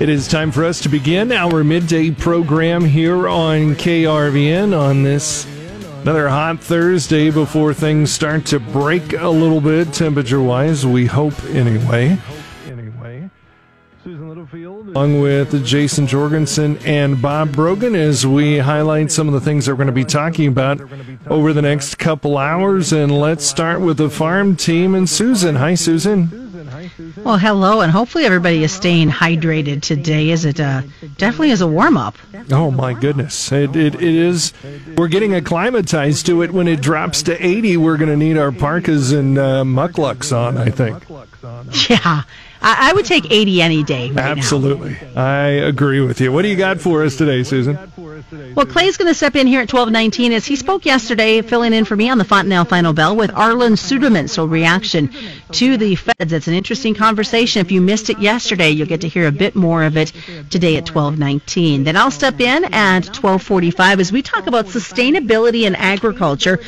It is time for us to begin our midday program here on KRVN on this another hot Thursday before things start to break a little bit temperature wise. We hope anyway. Susan Littlefield along with Jason Jorgensen and Bob Brogan as we highlight some of the things that we're going to be talking about over the next couple hours. And let's start with the farm team and Susan. Hi, Susan. Well, hello, and hopefully everybody is staying hydrated today. Is it uh, definitely is a warm up? Oh my goodness, it, it it is. We're getting acclimatized to it. When it drops to eighty, we're going to need our parkas and uh, mucklucks on. I think. Yeah, I, I would take 80 any day. Right Absolutely, now. I agree with you. What do you got for us today, Susan? Well, Clay's going to step in here at 12:19 as he spoke yesterday, filling in for me on the Fontanelle Final Bell with Arlan Suderman. So, reaction to the Feds. It's an interesting conversation. If you missed it yesterday, you'll get to hear a bit more of it today at 12:19. Then I'll step in at 12:45 as we talk about sustainability in agriculture.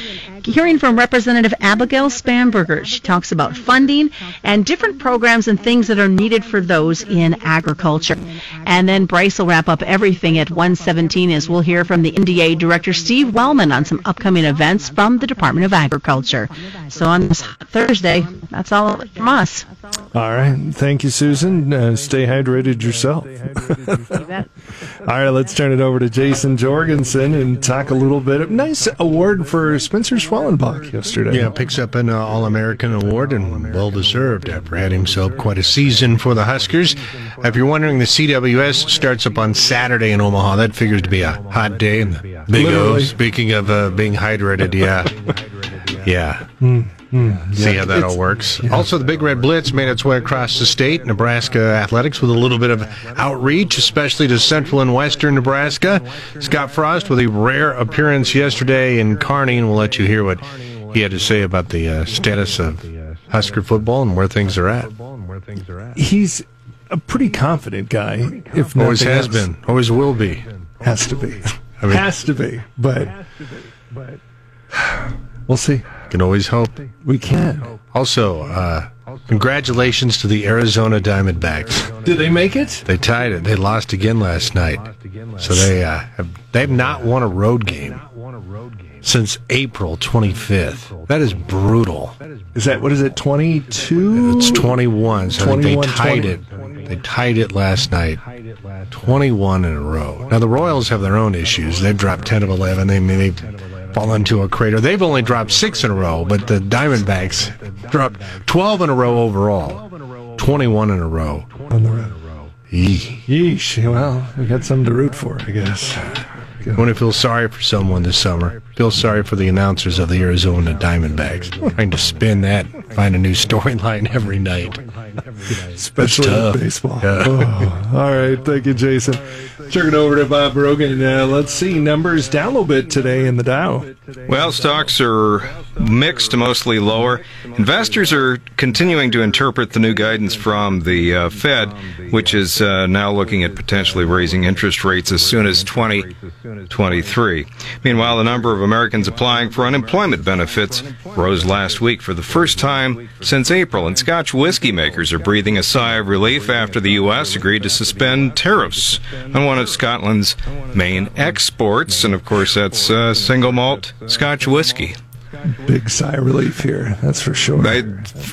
Hearing from Representative Abigail Spanberger, she talks about funding and different programs and things that are needed for those in agriculture. And then Bryce will wrap up everything at 1:17 as we'll hear from the NDA Director Steve Wellman on some upcoming events from the Department of Agriculture. So on this Thursday, that's all from us. All right. Thank you, Susan. Uh, stay hydrated yourself. all right, let's turn it over to Jason Jorgensen and talk a little bit. Nice award for Spencer Schwellenbach yesterday. Yeah, picks up an uh, All American award and well deserved after had himself quite a season for the Huskers. If you're wondering, the CWS starts up on Saturday in Omaha. That figures to be a hot day in the Big O. Speaking of uh, being hydrated, yeah. Yeah. Mm, See how that all works. Yeah. Also, the Big Red Blitz made its way across the state, Nebraska athletics, with a little bit of outreach, especially to central and western Nebraska. Scott Frost with a rare appearance yesterday in Kearney, and we'll let you hear what he had to say about the uh, status of Husker football and where things are at. He's a pretty confident guy. If always has else. been, always will be, has to be, I mean, has to be, but. We'll see. Can always hope. We can. Also, uh, congratulations to the Arizona Diamondbacks. Did they make it? They tied it. They lost again last night. So they uh, have, they've not won a road game since April 25th. That is brutal. Is that what is it? 22? It's 21. So 21, they tied 20. it. They tied it last night. 21 in a row. Now the Royals have their own issues. They've dropped 10 of 11. They they fall into a crater. They've only dropped six in a row, but the Diamondbacks dropped 12 in a row overall, 21 in a row. On the road. Yeesh. Well, we got something to root for, I guess. I want to feel sorry for someone this summer. Feel sorry for the announcers of the Arizona Diamondbacks. Trying to spin that, find a new storyline every night. Especially in baseball. Yeah. Oh, all right. Thank you, Jason. Turn it over to Bob Brogan. Uh, let's see. Numbers down a little bit today in the Dow. Well, stocks are mixed mostly lower. Investors are continuing to interpret the new guidance from the uh, Fed, which is uh, now looking at potentially raising interest rates as soon as 2023. Meanwhile, the number of Americans applying for unemployment benefits rose last week for the first time since April, and Scotch whiskey makers are breathing a sigh of relief after the U.S. agreed to suspend tariffs on one of Scotland's main exports, and of course, that's uh, single malt Scotch whiskey. Big sigh of relief here, that's for sure. I,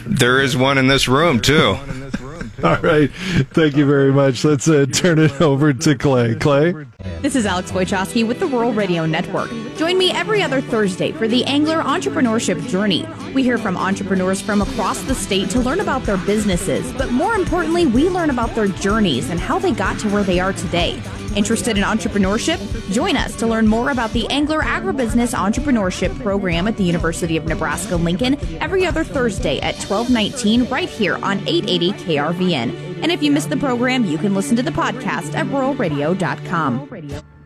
there is one in this room, too. All right. Thank you very much. Let's uh, turn it over to Clay. Clay? This is Alex Wojcicki with the Rural Radio Network. Join me every other Thursday for the Engler Entrepreneurship Journey. We hear from entrepreneurs from across the state to learn about their businesses, but more importantly, we learn about their journeys and how they got to where they are today. Interested in entrepreneurship? Join us to learn more about the Engler Agribusiness Entrepreneurship Program at the University of Nebraska Lincoln every other Thursday at 1219 right here on 880 KRVN. And if you missed the program, you can listen to the podcast at ruralradio.com.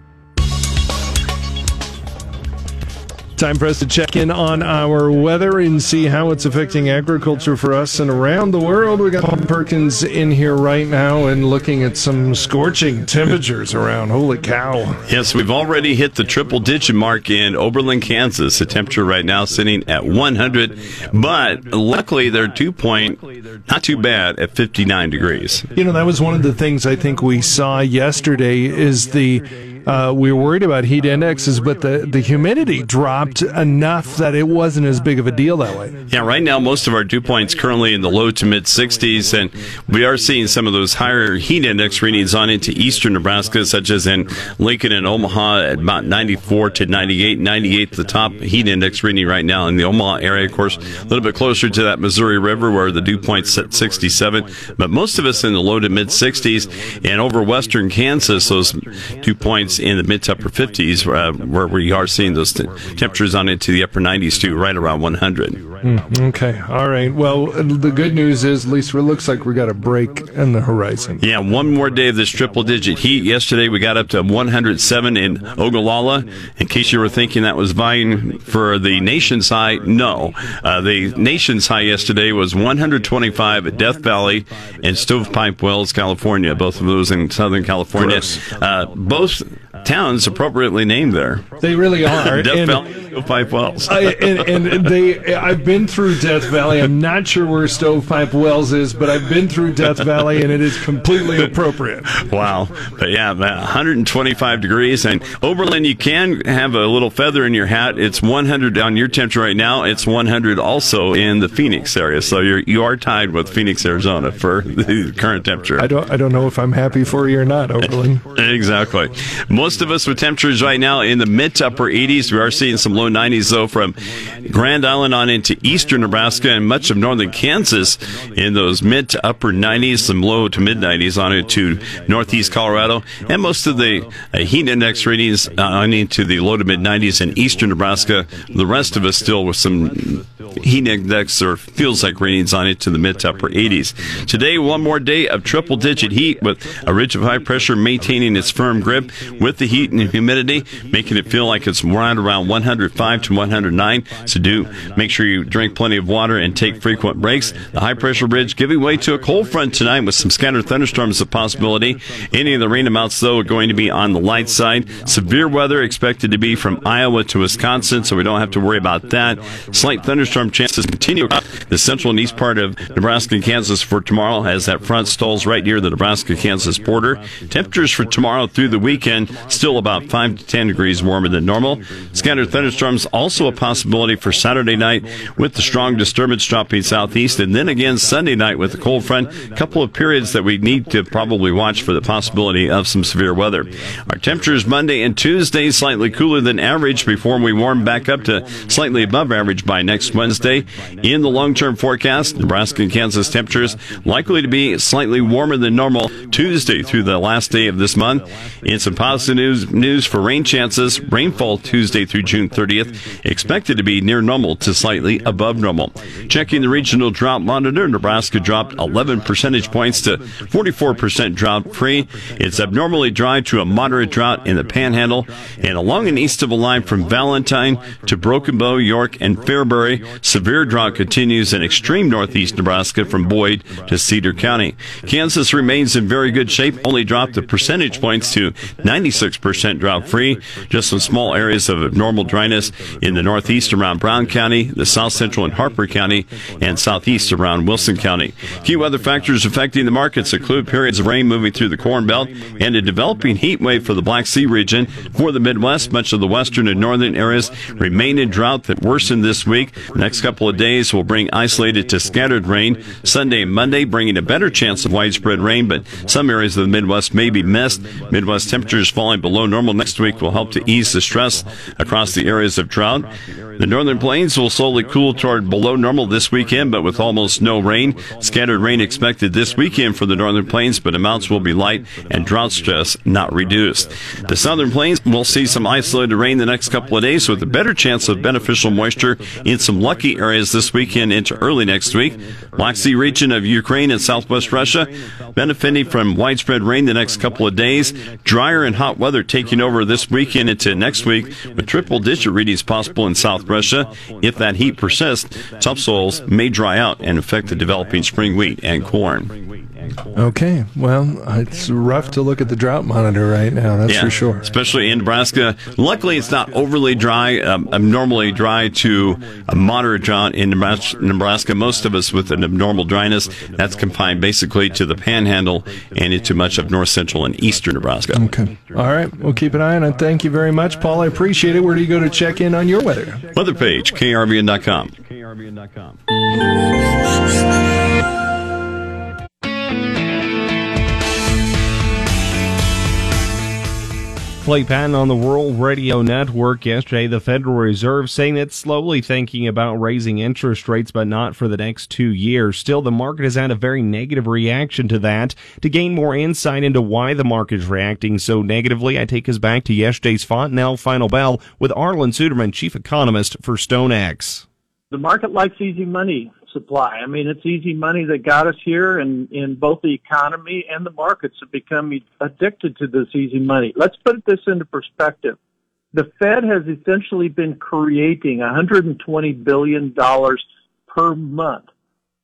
Time for us to check in on our weather and see how it's affecting agriculture for us and around the world. We got Paul Perkins in here right now and looking at some scorching temperatures around. Holy cow. Yes, we've already hit the triple digit mark in Oberlin, Kansas. The temperature right now sitting at 100, but luckily they're two point, not too bad at 59 degrees. You know, that was one of the things I think we saw yesterday is the uh, we were worried about heat indexes, but the, the humidity dropped enough that it wasn't as big of a deal that way. Yeah, right now most of our dew points currently in the low to mid 60s, and we are seeing some of those higher heat index readings on into eastern Nebraska, such as in Lincoln and Omaha at about 94 to 98. 98 the top heat index reading right now in the Omaha area, of course, a little bit closer to that Missouri River where the dew point's at 67, but most of us in the low to mid 60s, and over western Kansas, those dew points in the mid to upper 50s, uh, where we are seeing those t- temperatures on into the upper 90s too, right around 100. Mm, okay, all right. Well, the good news is, at least it looks like we got a break in the horizon. Yeah, one more day of this triple digit heat. Yesterday we got up to 107 in Ogallala. In case you were thinking that was vying for the nation's high, no. Uh, the nation's high yesterday was 125 at Death Valley and Stovepipe Wells, California. Both of those in Southern California. Uh, both towns appropriately named there. They really are. Death and, Valley, Stovepipe Wells. I, and, and, they, I've been through Death Valley. I'm not sure where Stovepipe Wells is, but I've been through Death Valley, and it is completely appropriate. Wow. But yeah, 125 degrees. And Oberlin, you can have a little feather in your hat. It's 100 on your temperature right now. It's 100 also in the Phoenix area. So you're, you are tied with Phoenix, Arizona for the current temperature. I don't, I don't know if I'm happy for you or not, Oberlin. exactly. Most of us with temperatures right now in the mid to upper 80s. We are seeing some low 90s though from Grand Island on into eastern Nebraska and much of northern Kansas in those mid to upper 90s, some low to mid 90s on into northeast Colorado, and most of the uh, heat index readings uh, on into the low to mid 90s in eastern Nebraska. The rest of us still with some heat index or feels like readings on into the mid to upper 80s. Today, one more day of triple digit heat with a ridge of high pressure maintaining its firm grip with the heat and humidity, making it feel like it's right around 105 to 109. So do make sure you drink plenty of water and take frequent breaks. The high pressure ridge giving way to a cold front tonight with some scattered thunderstorms a possibility. Any of the rain amounts, though, are going to be on the light side. Severe weather expected to be from Iowa to Wisconsin, so we don't have to worry about that. Slight thunderstorm chances continue the central and east part of Nebraska and Kansas for tomorrow as that front stalls right near the Nebraska Kansas border. Temperatures for tomorrow through the weekend still about 5 to 10 degrees warmer than normal. Scattered thunderstorms also a possibility for Saturday night with the strong disturbance dropping southeast and then again Sunday night with the cold front. A couple of periods that we need to probably watch for the possibility of some severe weather. Our temperatures Monday and Tuesday slightly cooler than average before we warm back up to slightly above average by next Wednesday. In the long-term forecast, Nebraska and Kansas temperatures likely to be slightly warmer than normal Tuesday through the last day of this month. In some positive news, news for rain chances, rainfall Tuesday through June 30th expected to be near normal to slightly above normal. Checking the regional drought monitor, Nebraska dropped 11 percentage points to 44% drought free. It's abnormally dry to a moderate drought in the panhandle and along and east of a line from Valentine to Broken Bow, York, and Fairbury. Severe drought continues in extreme northeast Nebraska from Boyd to Cedar County. Kansas remains in very good shape, only dropped the percentage points to 96% drought free. Just some small areas of abnormal dryness in the northeast around Brown County, the south central and Harper County, and southeast around Wilson County. Key weather factors affecting the markets include periods of rain moving through the Corn Belt and a developing heat wave for the Black Sea region. For the Midwest, much of the western and northern areas remain in drought that worsened this week. The next couple of days will bring isolated to scattered rain. Sunday and Monday bringing a better chance of widespread rain, but some areas of the Midwest may be missed. Midwest temperatures falling below normal next week will help to ease the stress across the areas of drought. The northern plains will slowly cool toward below normal this weekend, but with almost no rain. Scattered rain expected this weekend for the northern plains, but amounts will be light and drought stress not reduced. The southern plains will see some isolated rain the next couple of days with a better chance of beneficial moisture in some lucky areas this weekend into early next week. Black Sea region of Ukraine and southwest Russia benefiting from widespread rain the next couple of days. Drier and hot weather taking over this weekend into next week with triple digit readings possible in South Russia. If that heat persists, topsoils may dry out and affect the developing spring wheat and corn. Okay, well, it's rough to look at the drought monitor right now. That's yeah, for sure. Especially in Nebraska. Luckily, it's not overly dry. Um, abnormally dry to a moderate drought in Nebraska. Most of us with an abnormal dryness that's confined basically to the Panhandle and into much of north central and eastern Nebraska. Okay. All right. We'll keep an eye on it. Thank you very much, Paul. I appreciate it. Where do you go to check in on your weather? Weather page, krvn.com. KRVN.com. Clay Patton on the Rural Radio Network yesterday. The Federal Reserve saying it's slowly thinking about raising interest rates, but not for the next two years. Still, the market has had a very negative reaction to that. To gain more insight into why the market is reacting so negatively, I take us back to yesterday's Fontanelle Final Bell with Arlan Suderman, chief economist for StoneX. The market likes easy money supply. I mean, it's easy money that got us here, and in both the economy and the markets have become addicted to this easy money. Let's put this into perspective. The Fed has essentially been creating $120 billion per month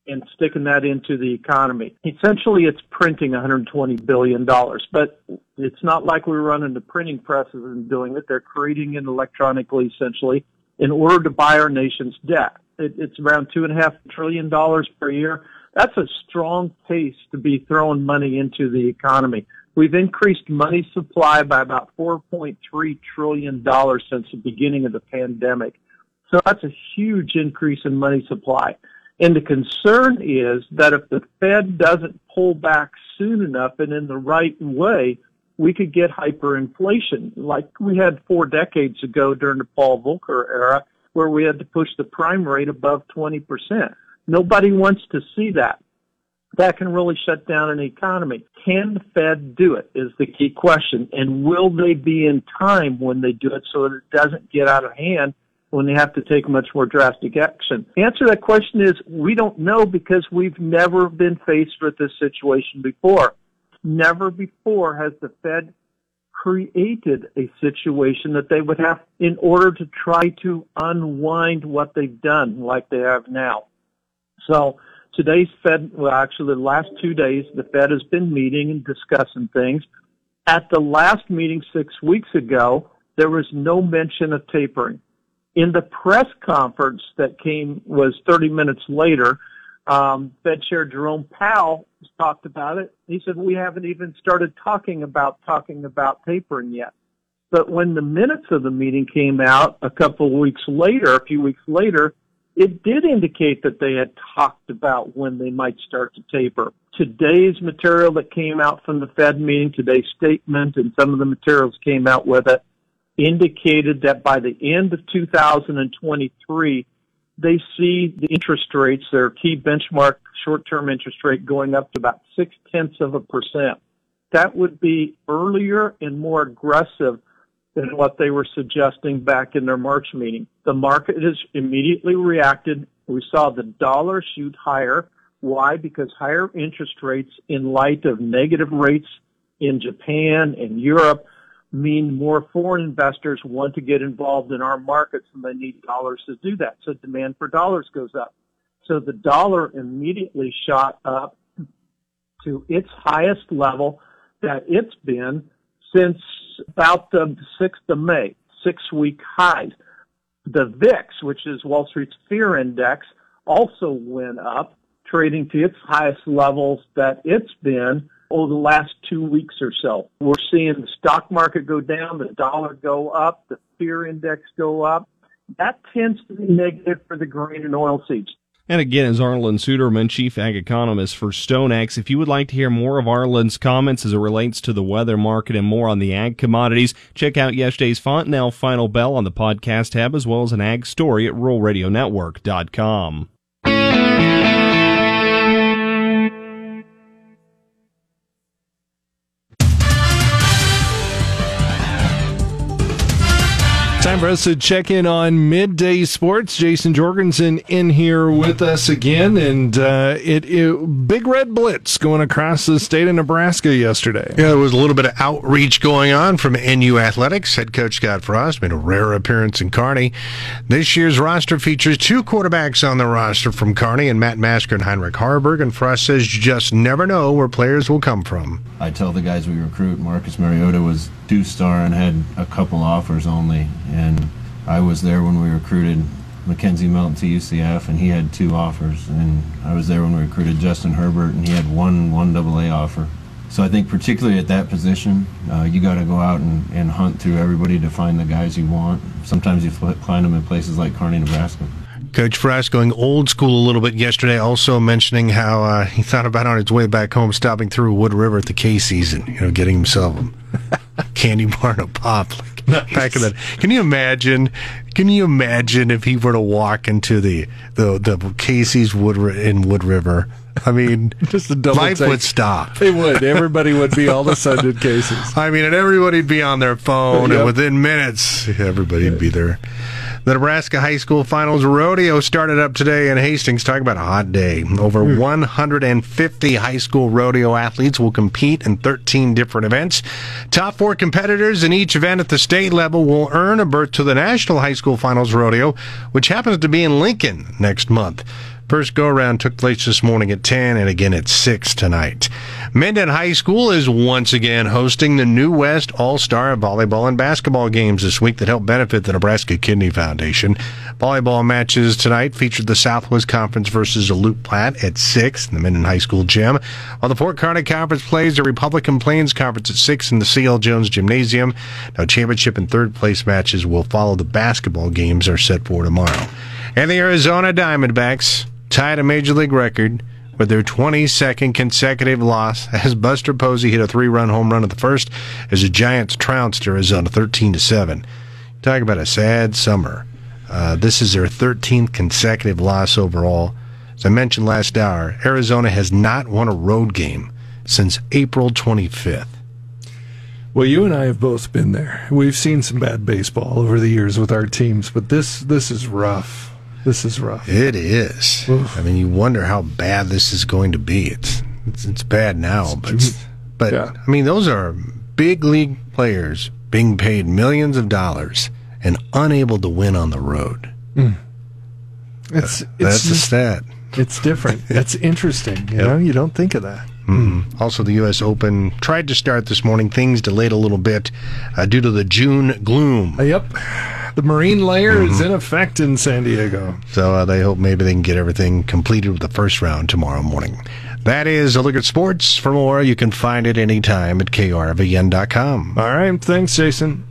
and sticking that into the economy. Essentially, it's printing $120 billion, but it's not like we're running the printing presses and doing it. They're creating it electronically, essentially, in order to buy our nation's debt it, it's around two and a half trillion dollars per year. That's a strong pace to be throwing money into the economy. We've increased money supply by about $4.3 trillion since the beginning of the pandemic. So that's a huge increase in money supply. And the concern is that if the Fed doesn't pull back soon enough and in the right way, we could get hyperinflation like we had four decades ago during the Paul Volcker era where we had to push the prime rate above 20%. Nobody wants to see that. That can really shut down an economy. Can the Fed do it is the key question. And will they be in time when they do it so that it doesn't get out of hand when they have to take much more drastic action? The answer to that question is we don't know because we've never been faced with this situation before. Never before has the Fed created a situation that they would have in order to try to unwind what they've done like they have now. So today's Fed, well actually the last two days, the Fed has been meeting and discussing things. At the last meeting six weeks ago, there was no mention of tapering. In the press conference that came was 30 minutes later, um, Fed Chair Jerome Powell talked about it. He said, we haven't even started talking about talking about tapering yet. But when the minutes of the meeting came out a couple of weeks later, a few weeks later, it did indicate that they had talked about when they might start to taper. Today's material that came out from the Fed meeting, today's statement, and some of the materials came out with it, indicated that by the end of 2023, they see the interest rates, their key benchmark short-term interest rate going up to about six tenths of a percent. That would be earlier and more aggressive than what they were suggesting back in their March meeting. The market has immediately reacted. We saw the dollar shoot higher. Why? Because higher interest rates in light of negative rates in Japan and Europe mean more foreign investors want to get involved in our markets and they need dollars to do that. So demand for dollars goes up. So the dollar immediately shot up to its highest level that it's been since about the 6th of May, six week highs. The VIX, which is Wall Street's fear index, also went up, trading to its highest levels that it's been over the last two weeks or so. We're seeing the stock market go down, the dollar go up, the fear index go up. That tends to be negative for the grain and oil seeds. And again, is Arlan Suderman, Chief Ag Economist for StoneX. If you would like to hear more of Arlen's comments as it relates to the weather market and more on the ag commodities, check out yesterday's Fontenelle Final Bell on the podcast tab as well as an ag story at ruralradionetwork.com. Time for us to check in on midday sports. Jason Jorgensen in here with us again, and uh, it, it, big red blitz going across the state of Nebraska yesterday. Yeah, there was a little bit of outreach going on from NU Athletics. Head coach Scott Frost made a rare appearance in Kearney. This year's roster features two quarterbacks on the roster from Kearney, and Matt Masker and Heinrich Haarberg. And Frost says you just never know where players will come from. I tell the guys we recruit, Marcus Mariota was two star and had a couple offers only and I was there when we recruited McKenzie Milton to UCF, and he had two offers. And I was there when we recruited Justin Herbert, and he had one one AA offer. So I think particularly at that position, uh, you got to go out and, and hunt through everybody to find the guys you want. Sometimes you find them in places like Kearney, Nebraska. Coach Frost going old school a little bit yesterday, also mentioning how uh, he thought about on his way back home stopping through Wood River at the K season, you know, getting himself a candy bar and a pop. Like. Back in that. Can you imagine? Can you imagine if he were to walk into the the the Casey's Wood in Wood River? I mean, just a double life take. would stop. It would. Everybody would be all of a sudden cases. I mean, and everybody'd be on their phone, yep. and within minutes, everybody'd be there. The Nebraska High School Finals Rodeo started up today in Hastings. Talk about a hot day. Over mm. 150 high school rodeo athletes will compete in 13 different events. Top four competitors in each event at the state level will earn a berth to the National High School Finals Rodeo, which happens to be in Lincoln next month. First go around took place this morning at 10 and again at 6 tonight. Minden High School is once again hosting the New West All Star Volleyball and Basketball games this week that help benefit the Nebraska Kidney Foundation. Volleyball matches tonight featured the Southwest Conference versus Alout Platte at 6 in the Minden High School gym, while the Fort Kearny Conference plays the Republican Plains Conference at 6 in the C.L. Jones Gymnasium. Now, championship and third place matches will follow the basketball games are set for tomorrow. And the Arizona Diamondbacks tied a major league record with their 22nd consecutive loss as Buster Posey hit a three-run home run at the first as the Giants trounced Arizona 13 to 7. Talk about a sad summer. Uh, this is their 13th consecutive loss overall. As I mentioned last hour, Arizona has not won a road game since April 25th. Well, you and I have both been there. We've seen some bad baseball over the years with our teams, but this this is rough. This is rough. It is. Oof. I mean, you wonder how bad this is going to be. It's it's, it's bad now, but but yeah. I mean, those are big league players being paid millions of dollars and unable to win on the road. Mm. It's, it's that's a stat. It's different. It's interesting. You yep. know, you don't think of that. Mm-hmm. Also, the U.S. Open tried to start this morning. Things delayed a little bit uh, due to the June gloom. Uh, yep. The marine layer mm-hmm. is in effect in San Diego. So uh, they hope maybe they can get everything completed with the first round tomorrow morning. That is a look at sports. For more, you can find it anytime at krvn.com. All right. Thanks, Jason.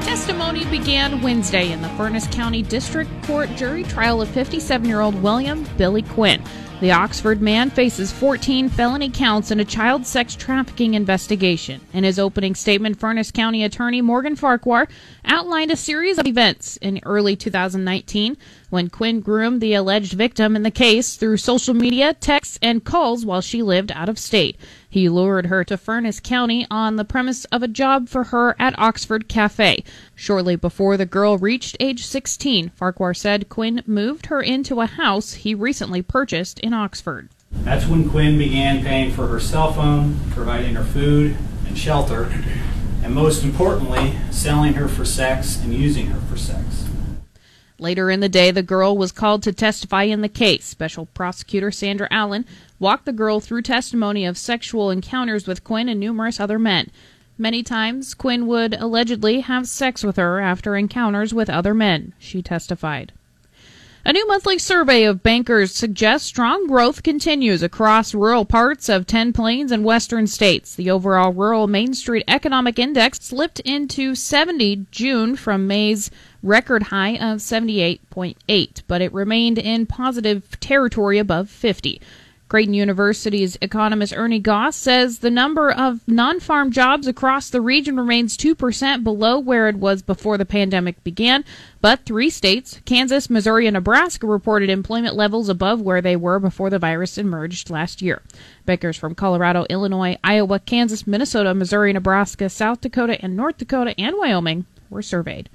Testimony began Wednesday in the Furnas County District Court jury trial of 57 year old William Billy Quinn. The Oxford man faces 14 felony counts in a child sex trafficking investigation. In his opening statement, Furnas County Attorney Morgan Farquhar outlined a series of events in early 2019 when Quinn groomed the alleged victim in the case through social media, texts, and calls while she lived out of state. He lured her to Furnas County on the premise of a job for her at Oxford Cafe. Shortly before the girl reached age 16, Farquhar said Quinn moved her into a house he recently purchased in Oxford. That's when Quinn began paying for her cell phone, providing her food and shelter, and most importantly, selling her for sex and using her for sex. Later in the day, the girl was called to testify in the case. Special Prosecutor Sandra Allen walked the girl through testimony of sexual encounters with Quinn and numerous other men. Many times, Quinn would allegedly have sex with her after encounters with other men, she testified. A new monthly survey of bankers suggests strong growth continues across rural parts of 10 plains and western states. The overall rural Main Street Economic Index slipped into 70 June from May's record high of 78.8, but it remained in positive territory above 50. Creighton University's economist Ernie Goss says the number of non farm jobs across the region remains 2% below where it was before the pandemic began, but three states, Kansas, Missouri, and Nebraska, reported employment levels above where they were before the virus emerged last year. Bakers from Colorado, Illinois, Iowa, Kansas, Minnesota, Missouri, Nebraska, South Dakota, and North Dakota, and Wyoming were surveyed.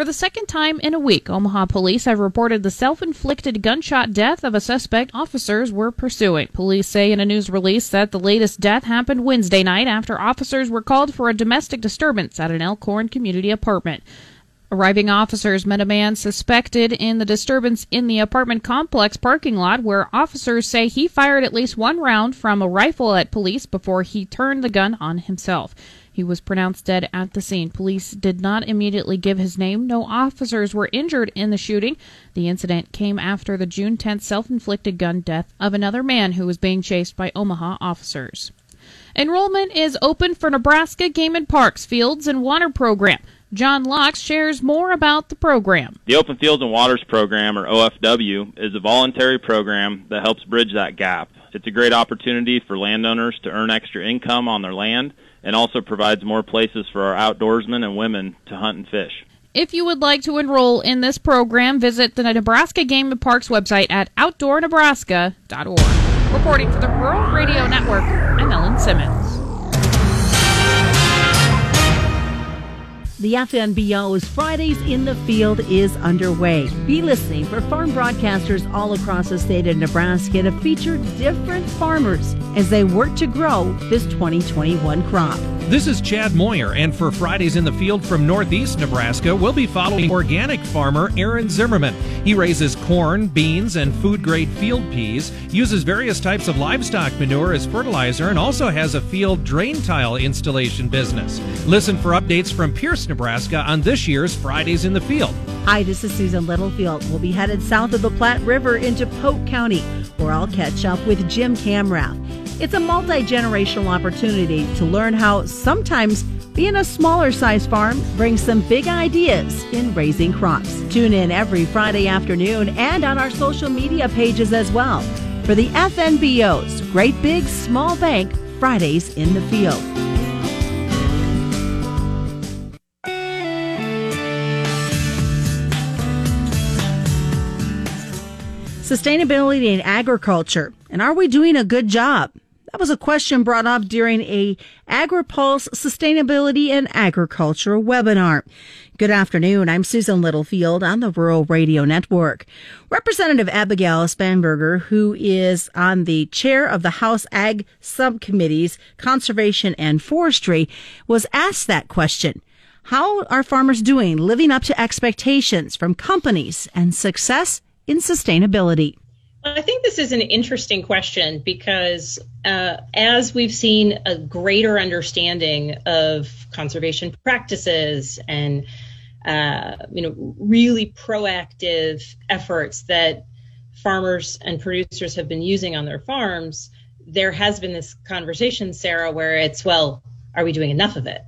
For the second time in a week, Omaha police have reported the self inflicted gunshot death of a suspect officers were pursuing. Police say in a news release that the latest death happened Wednesday night after officers were called for a domestic disturbance at an Elkhorn community apartment. Arriving officers met a man suspected in the disturbance in the apartment complex parking lot, where officers say he fired at least one round from a rifle at police before he turned the gun on himself. He was pronounced dead at the scene. Police did not immediately give his name. No officers were injured in the shooting. The incident came after the June 10th self inflicted gun death of another man who was being chased by Omaha officers. Enrollment is open for Nebraska Game and Parks Fields and Water Program. John Locks shares more about the program. The Open Fields and Waters Program, or OFW, is a voluntary program that helps bridge that gap. It's a great opportunity for landowners to earn extra income on their land and also provides more places for our outdoorsmen and women to hunt and fish. If you would like to enroll in this program, visit the Nebraska Game and Parks website at outdoornebraska.org. Reporting for the Rural Radio Network, I'm Ellen Simmons. The FNBO's Fridays in the Field is underway. Be listening for farm broadcasters all across the state of Nebraska to feature different farmers as they work to grow this 2021 crop. This is Chad Moyer, and for Fridays in the Field from Northeast Nebraska, we'll be following organic farmer Aaron Zimmerman. He raises corn, beans, and food grade field peas, uses various types of livestock manure as fertilizer, and also has a field drain tile installation business. Listen for updates from Pierce, Nebraska on this year's Fridays in the Field. Hi, this is Susan Littlefield. We'll be headed south of the Platte River into Polk County, where I'll catch up with Jim Camrath. It's a multi generational opportunity to learn how sometimes being a smaller size farm brings some big ideas in raising crops. Tune in every Friday afternoon and on our social media pages as well for the FNBO's Great Big Small Bank Fridays in the Field. Sustainability in agriculture, and are we doing a good job? That was a question brought up during a AgriPulse Sustainability and Agriculture webinar. Good afternoon. I'm Susan Littlefield on the Rural Radio Network. Representative Abigail Spanberger, who is on the chair of the House Ag Subcommittee's Conservation and Forestry, was asked that question. How are farmers doing living up to expectations from companies and success in sustainability? I think this is an interesting question because uh, as we've seen a greater understanding of conservation practices and uh, you know really proactive efforts that farmers and producers have been using on their farms, there has been this conversation, Sarah, where it's well, are we doing enough of it?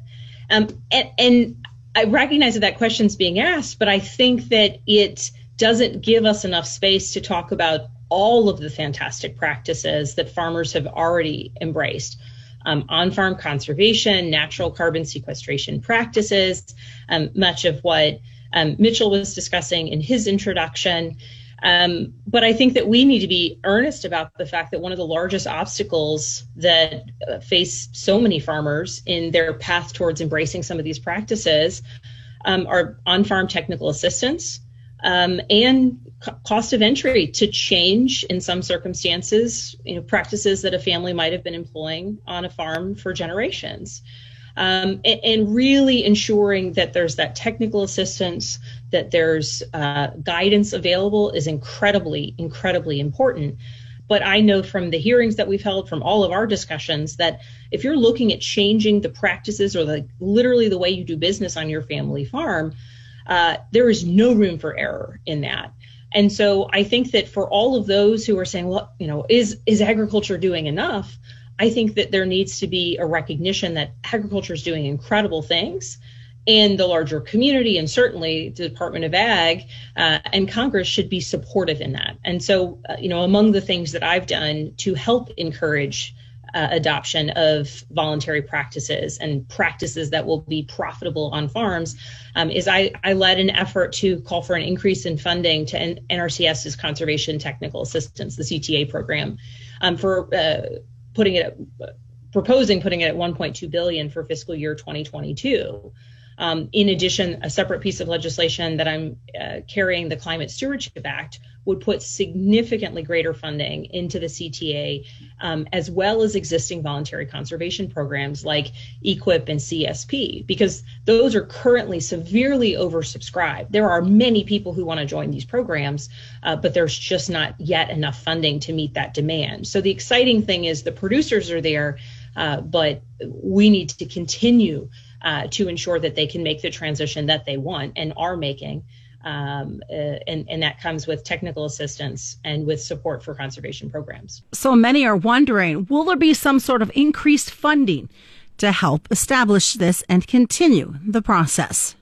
Um, and, and I recognize that that question's being asked, but I think that it doesn't give us enough space to talk about all of the fantastic practices that farmers have already embraced. Um, on farm conservation, natural carbon sequestration practices, um, much of what um, Mitchell was discussing in his introduction. Um, but I think that we need to be earnest about the fact that one of the largest obstacles that uh, face so many farmers in their path towards embracing some of these practices um, are on farm technical assistance um, and cost of entry to change in some circumstances you know practices that a family might have been employing on a farm for generations. Um, and, and, really ensuring that there's that technical assistance that there's uh, guidance available is incredibly incredibly important. But i know from the hearings that we've held from all of our discussions that if you're looking at changing the practices or the literally the way you do business on your family farm uh, there is no room for error in that. And so I think that for all of those who are saying, well, you know, is is agriculture doing enough? I think that there needs to be a recognition that agriculture is doing incredible things and the larger community and certainly the Department of Ag uh, and Congress should be supportive in that. And so, uh, you know, among the things that I've done to help encourage uh, adoption of voluntary practices and practices that will be profitable on farms um, is I, I, led an effort to call for an increase in funding to N- NRCS's Conservation Technical Assistance, the CTA program, um, for uh, putting it, proposing putting it at 1.2 billion for fiscal year 2022. Um, in addition, a separate piece of legislation that I'm uh, carrying, the Climate Stewardship Act, would put significantly greater funding into the CTA, um, as well as existing voluntary conservation programs like EQIP and CSP, because those are currently severely oversubscribed. There are many people who want to join these programs, uh, but there's just not yet enough funding to meet that demand. So the exciting thing is the producers are there, uh, but we need to continue to ensure that they can make the transition that they want and are making. Um, uh, and, and that comes with technical assistance and with support for conservation programs. So many are wondering will there be some sort of increased funding to help establish this and continue the process?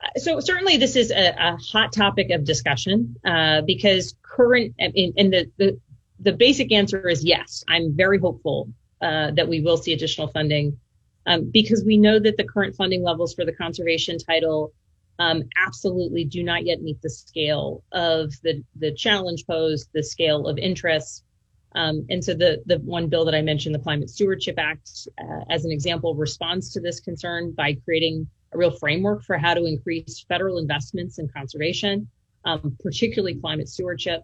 Uh, so certainly this is a, a hot topic of discussion uh, because current and, the, the, the basic answer is yes. I'm very hopeful uh, that we will see additional funding um, because we know that the current funding levels for the conservation title um, absolutely do not yet meet the scale of the the challenge posed, the scale of interest. Um, and so the the one bill that I mentioned, the Climate Stewardship Act, uh, as an example, responds to this concern by creating a real framework for how to increase federal investments in conservation, um, particularly climate stewardship.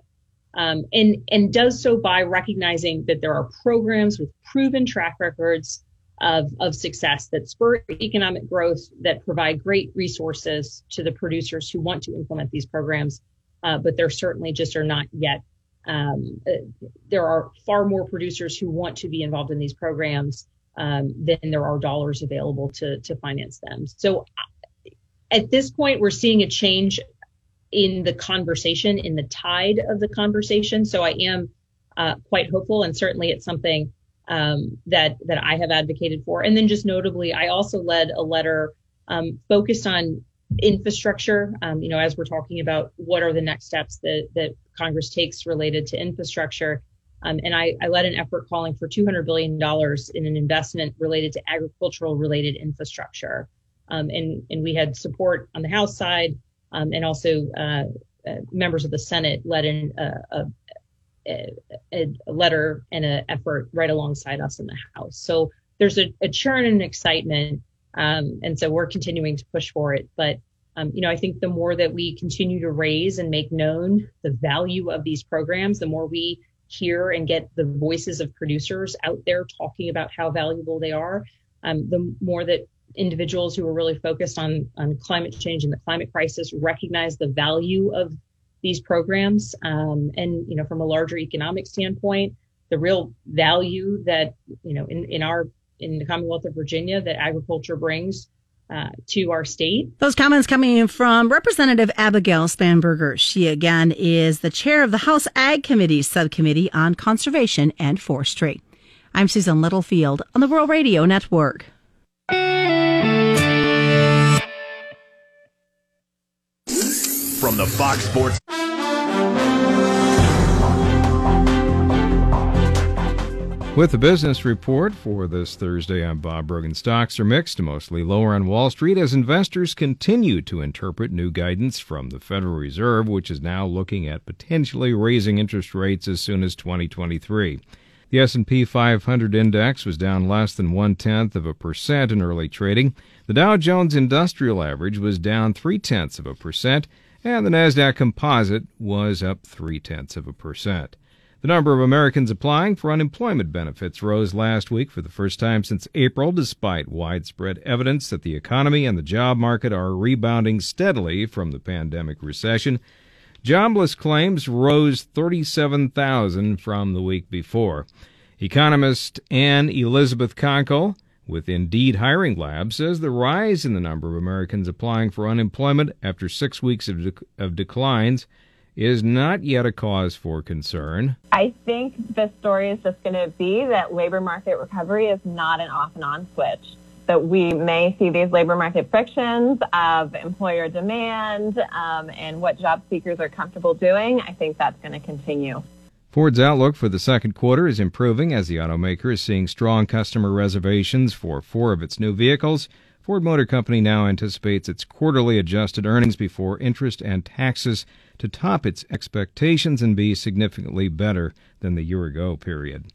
Um, and and does so by recognizing that there are programs with proven track records of, of success that spur economic growth, that provide great resources to the producers who want to implement these programs. Uh, but there certainly just are not yet. Um, uh, there are far more producers who want to be involved in these programs um, than there are dollars available to to finance them. So at this point, we're seeing a change in the conversation, in the tide of the conversation. So I am uh, quite hopeful, and certainly it's something um, that that I have advocated for. And then just notably, I also led a letter um, focused on infrastructure. Um, you know, as we're talking about what are the next steps that that Congress takes related to infrastructure. Um, and I, I, led an effort calling for $200 billion in an investment related to agricultural related infrastructure. Um, and, and we had support on the House side um, and also uh, uh, members of the Senate led in a, a, a, a letter and an effort right alongside us in the House. So there's a, a churn and excitement. Um, and so we're continuing to push for it. But, um, you know, I think the more that we continue to raise and make known the value of these programs, the more we hear and get the voices of producers out there talking about how valuable they are, um, the more that individuals who are really focused on, on climate change and the climate crisis recognize the value of these programs. Um, and, you know, from a larger economic standpoint, the real value that, you know, in, in our, in the Commonwealth of Virginia that agriculture brings uh, to our state. Those comments coming from Representative Abigail Spanberger. She again is the chair of the House Ag Committee Subcommittee on Conservation and Forestry. I'm Susan Littlefield on the Rural Radio Network. From the Fox Sports. With the business report for this Thursday, I'm Bob Brogan. Stocks are mixed, mostly lower on Wall Street as investors continue to interpret new guidance from the Federal Reserve, which is now looking at potentially raising interest rates as soon as 2023. The S&P 500 index was down less than one tenth of a percent in early trading. The Dow Jones Industrial Average was down three tenths of a percent, and the Nasdaq Composite was up three tenths of a percent. The number of Americans applying for unemployment benefits rose last week for the first time since April, despite widespread evidence that the economy and the job market are rebounding steadily from the pandemic recession. Jobless claims rose 37,000 from the week before. Economist Anne Elizabeth Konkel with Indeed Hiring Lab says the rise in the number of Americans applying for unemployment after six weeks of, of declines is not yet a cause for concern. I think the story is just going to be that labor market recovery is not an off and on switch. that we may see these labor market frictions of employer demand um, and what job seekers are comfortable doing, I think that's going to continue. Ford's outlook for the second quarter is improving as the automaker is seeing strong customer reservations for four of its new vehicles. Ford Motor Company now anticipates its quarterly adjusted earnings before interest and taxes to top its expectations and be significantly better than the year ago period.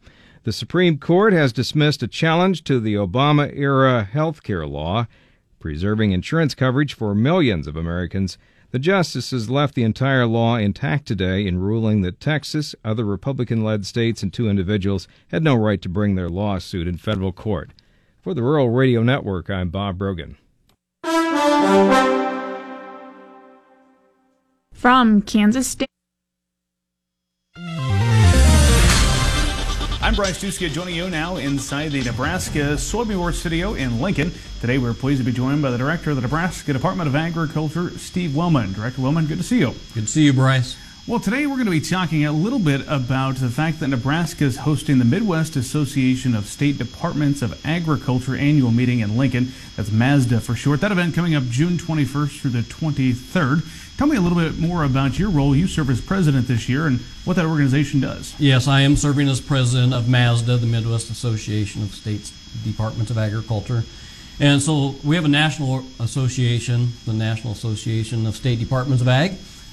The Supreme Court has dismissed a challenge to the Obama era health care law, preserving insurance coverage for millions of Americans. The justices left the entire law intact today in ruling that Texas, other Republican led states, and two individuals had no right to bring their lawsuit in federal court. For the Rural Radio Network, I'm Bob Brogan. From Kansas State. I'm Bryce Doeschot joining you now inside the Nebraska Soybean Board Studio in Lincoln. Today we're pleased to be joined by the Director of the Nebraska Department of Agriculture, Steve Wellman. Director Wellman, good to see you. Good to see you, Bryce. Well, today we're going to be talking a little bit about the fact that Nebraska is hosting the Midwest Association of State Departments of Agriculture annual meeting in Lincoln. That's MASDA for short. That event coming up June 21st through the 23rd. Tell me a little bit more about your role. You serve as president this year and what that organization does. Yes, I am serving as president of MASDA, the Midwest Association of State Departments of Agriculture. And so we have a national association, the National Association of State Departments of Ag.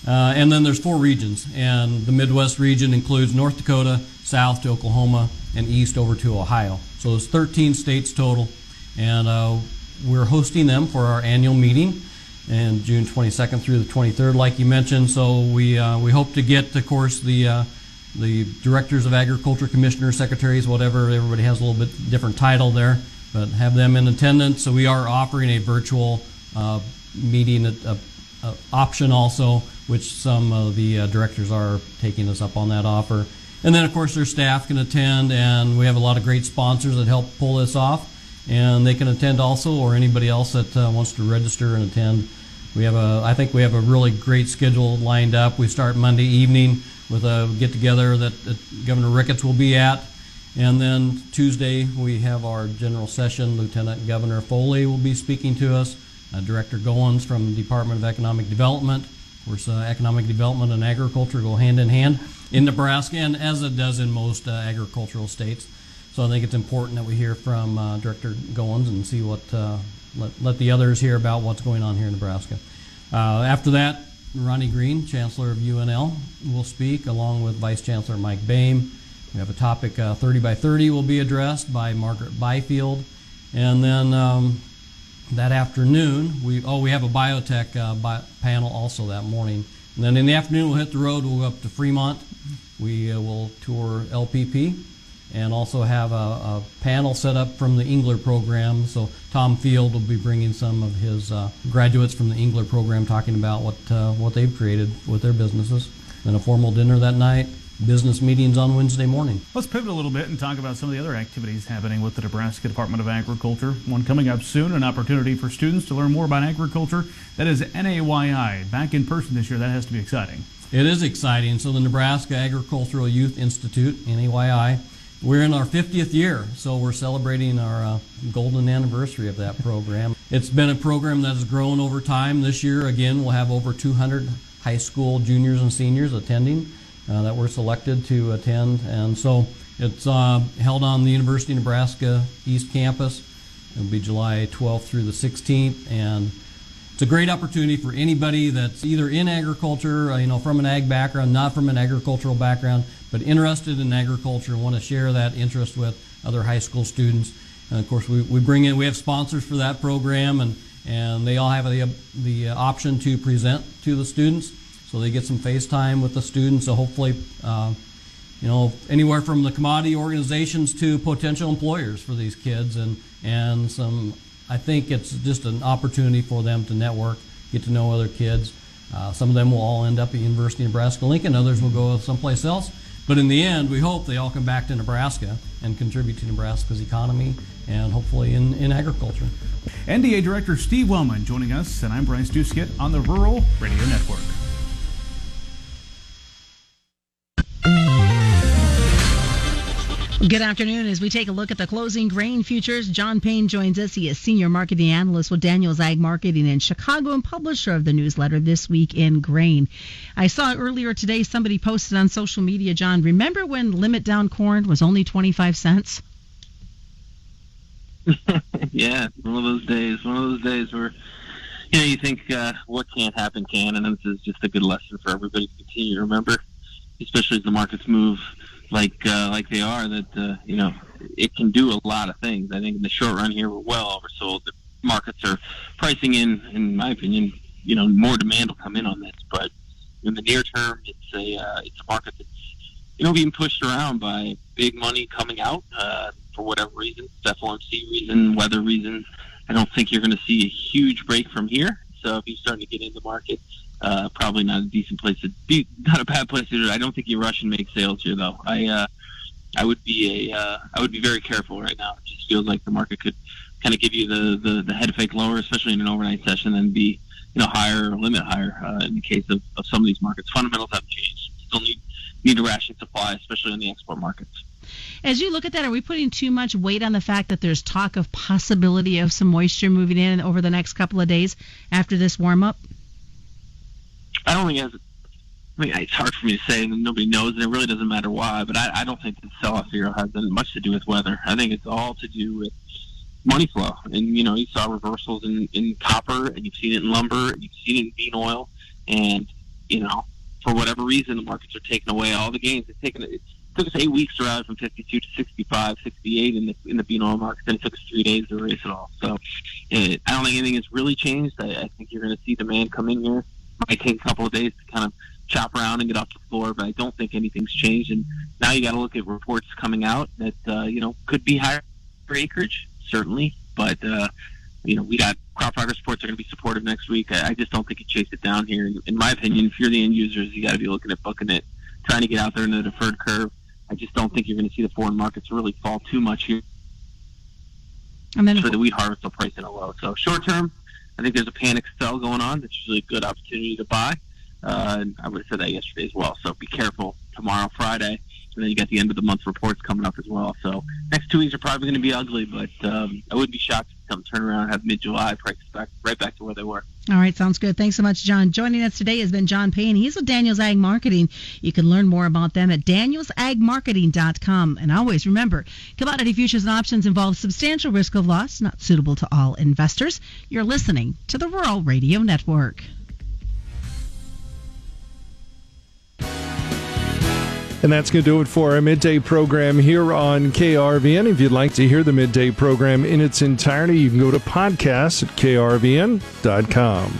Uh, and then there's four regions, and the Midwest region includes North Dakota, south to Oklahoma, and east over to Ohio. So there's 13 states total, and uh, we're hosting them for our annual meeting and June 22nd through the 23rd, like you mentioned. So we uh, we hope to get, of course, the uh, the directors of agriculture, commissioners, secretaries, whatever. Everybody has a little bit different title there, but have them in attendance. So we are offering a virtual uh, meeting a, a, a option also, which some of the uh, directors are taking us up on that offer. And then, of course, their staff can attend, and we have a lot of great sponsors that help pull this off. And they can attend also, or anybody else that uh, wants to register and attend we have a, I think we have a really great schedule lined up. We start Monday evening with a get together that, that Governor Ricketts will be at. And then Tuesday, we have our general session. Lieutenant Governor Foley will be speaking to us. Uh, Director Goins from the Department of Economic Development. Of course, uh, economic development and agriculture go hand in hand in Nebraska, and as it does in most uh, agricultural states. So I think it's important that we hear from uh, Director Goins and see what uh, let, let the others hear about what's going on here in Nebraska. Uh, after that, Ronnie Green, Chancellor of UNL, will speak along with Vice Chancellor Mike Boehm. We have a topic uh, 30 by 30 will be addressed by Margaret Byfield. And then um, that afternoon, we oh we have a biotech uh, bi- panel also that morning. And then in the afternoon, we'll hit the road. We'll go up to Fremont. We uh, will tour LPP and also have a, a, panel set up from the Engler program. So Tom Field will be bringing some of his uh, graduates from the Engler program talking about what uh, what they've created with their businesses. Then a formal dinner that night. Business meetings on Wednesday morning. Let's pivot a little bit and talk about some of the other activities happening with the Nebraska Department of Agriculture. One coming up soon, an opportunity for students to learn more about agriculture. That is NAYI. Back in person this year, that has to be exciting. It is exciting. So the Nebraska Agricultural Youth Institute, NAYI, we're in our 50th year, so we're celebrating our uh, golden anniversary of that program. It's been a program that has grown over time. This year, again, we'll have over 200 high school juniors and seniors attending that were selected to attend. And so it's uh, held on the University of Nebraska East Campus. It'll be July 12th through the 16th. And it's a great opportunity for anybody that's either in agriculture, uh, you know, from an ag background, not from an agricultural background, but interested in agriculture and want to share that interest with other high school students. And of course, we, we bring in, we have sponsors for that program, and, and they all have the, the option to present to the students. So they get some face time with the students. So hopefully, uh, you know, anywhere from the commodity organizations to potential employers for these kids, and, and some, I think it's just an opportunity for them to network, get to know other kids. Uh, some of them will all end up at University of Nebraska Lincoln, others will go someplace else. But in the end, we hope they all come back to Nebraska and contribute to Nebraska's economy and hopefully in, in agriculture. NDA Director Steve Wellman joining us, and I'm Bryce Doeschot on the Rural Radio Network. Good afternoon. As we take a look at the closing grain futures, John Payne joins us. He is senior marketing analyst with Daniels Ag Marketing in Chicago and publisher of the newsletter This Week in Grain. I saw earlier today somebody posted on social media, John, remember when limit down corn was only 25 cents? yeah, one of those days. One of those days where you know you think uh, what can't happen can, and this is just a good lesson for everybody to continue to remember, especially as the markets move like uh, like they are. That uh, you know it can do a lot of things. I think in the short run here we're well oversold. The markets are pricing in, in my opinion, you know more demand will come in on this, but in the near term, it's a uh, it's a market that's you know being pushed around by big money coming out uh, for whatever reason, FOMC reason, weather reasons. I don't think you're going to see a huge break from here. So if you're starting to get in the market, uh, probably not a decent place to be, not a bad place to do it. I don't think you rush and make sales here, though. I uh, I would be a uh, I would be very careful right now. It just feels like the market could kind of give you the, the, the head fake lower, especially in an overnight session, and be you know higher or limit higher uh, in the case of, of some of these markets. Fundamentals haven't changed. Still need need a ration supply, especially in the export markets. As you look at that, are we putting too much weight on the fact that there's talk of possibility of some moisture moving in over the next couple of days after this warm up? I don't think it has. I mean, it's hard for me to say, and nobody knows, and it really doesn't matter why. But I, I don't think the sell-off here has much to do with weather. I think it's all to do with money flow. And you know, you saw reversals in, in copper, and you've seen it in lumber, and you've seen it in bean oil, and you know, for whatever reason, the markets are taking away all the gains. It's taken it took us eight weeks to ride from 52 to 65, 68 in the in the bean oil market. Then it took us three days to race it all. So it, I don't think anything has really changed. I, I think you're going to see demand come in here might take a couple of days to kind of chop around and get off the floor, but I don't think anything's changed. And now you got to look at reports coming out that uh, you know could be higher for acreage, certainly, but uh, you know we got crop progress reports are going to be supportive next week. I, I just don't think you chase it down here. In my opinion, if you're the end users, you got to be looking at booking it, trying to get out there in the deferred curve. I just don't think you're going to see the foreign markets really fall too much here. And then so the wheat harvest will price in a low. So short term, I think there's a panic sell going on. That's usually a good opportunity to buy. Uh, and I would have said that yesterday as well. So be careful tomorrow, Friday, and then you got the end of the month reports coming up as well. So next two weeks are probably going to be ugly, but um, I would be shocked if some turn around have mid-July prices back right back to where they were. All right, sounds good. Thanks so much, John. Joining us today has been John Payne. He's with Daniels Ag Marketing. You can learn more about them at danielsagmarketing.com. And always remember, commodity futures and options involve substantial risk of loss, not suitable to all investors. You're listening to the Rural Radio Network. And that's going to do it for our midday program here on KRVN. If you'd like to hear the midday program in its entirety, you can go to podcast at krvn.com.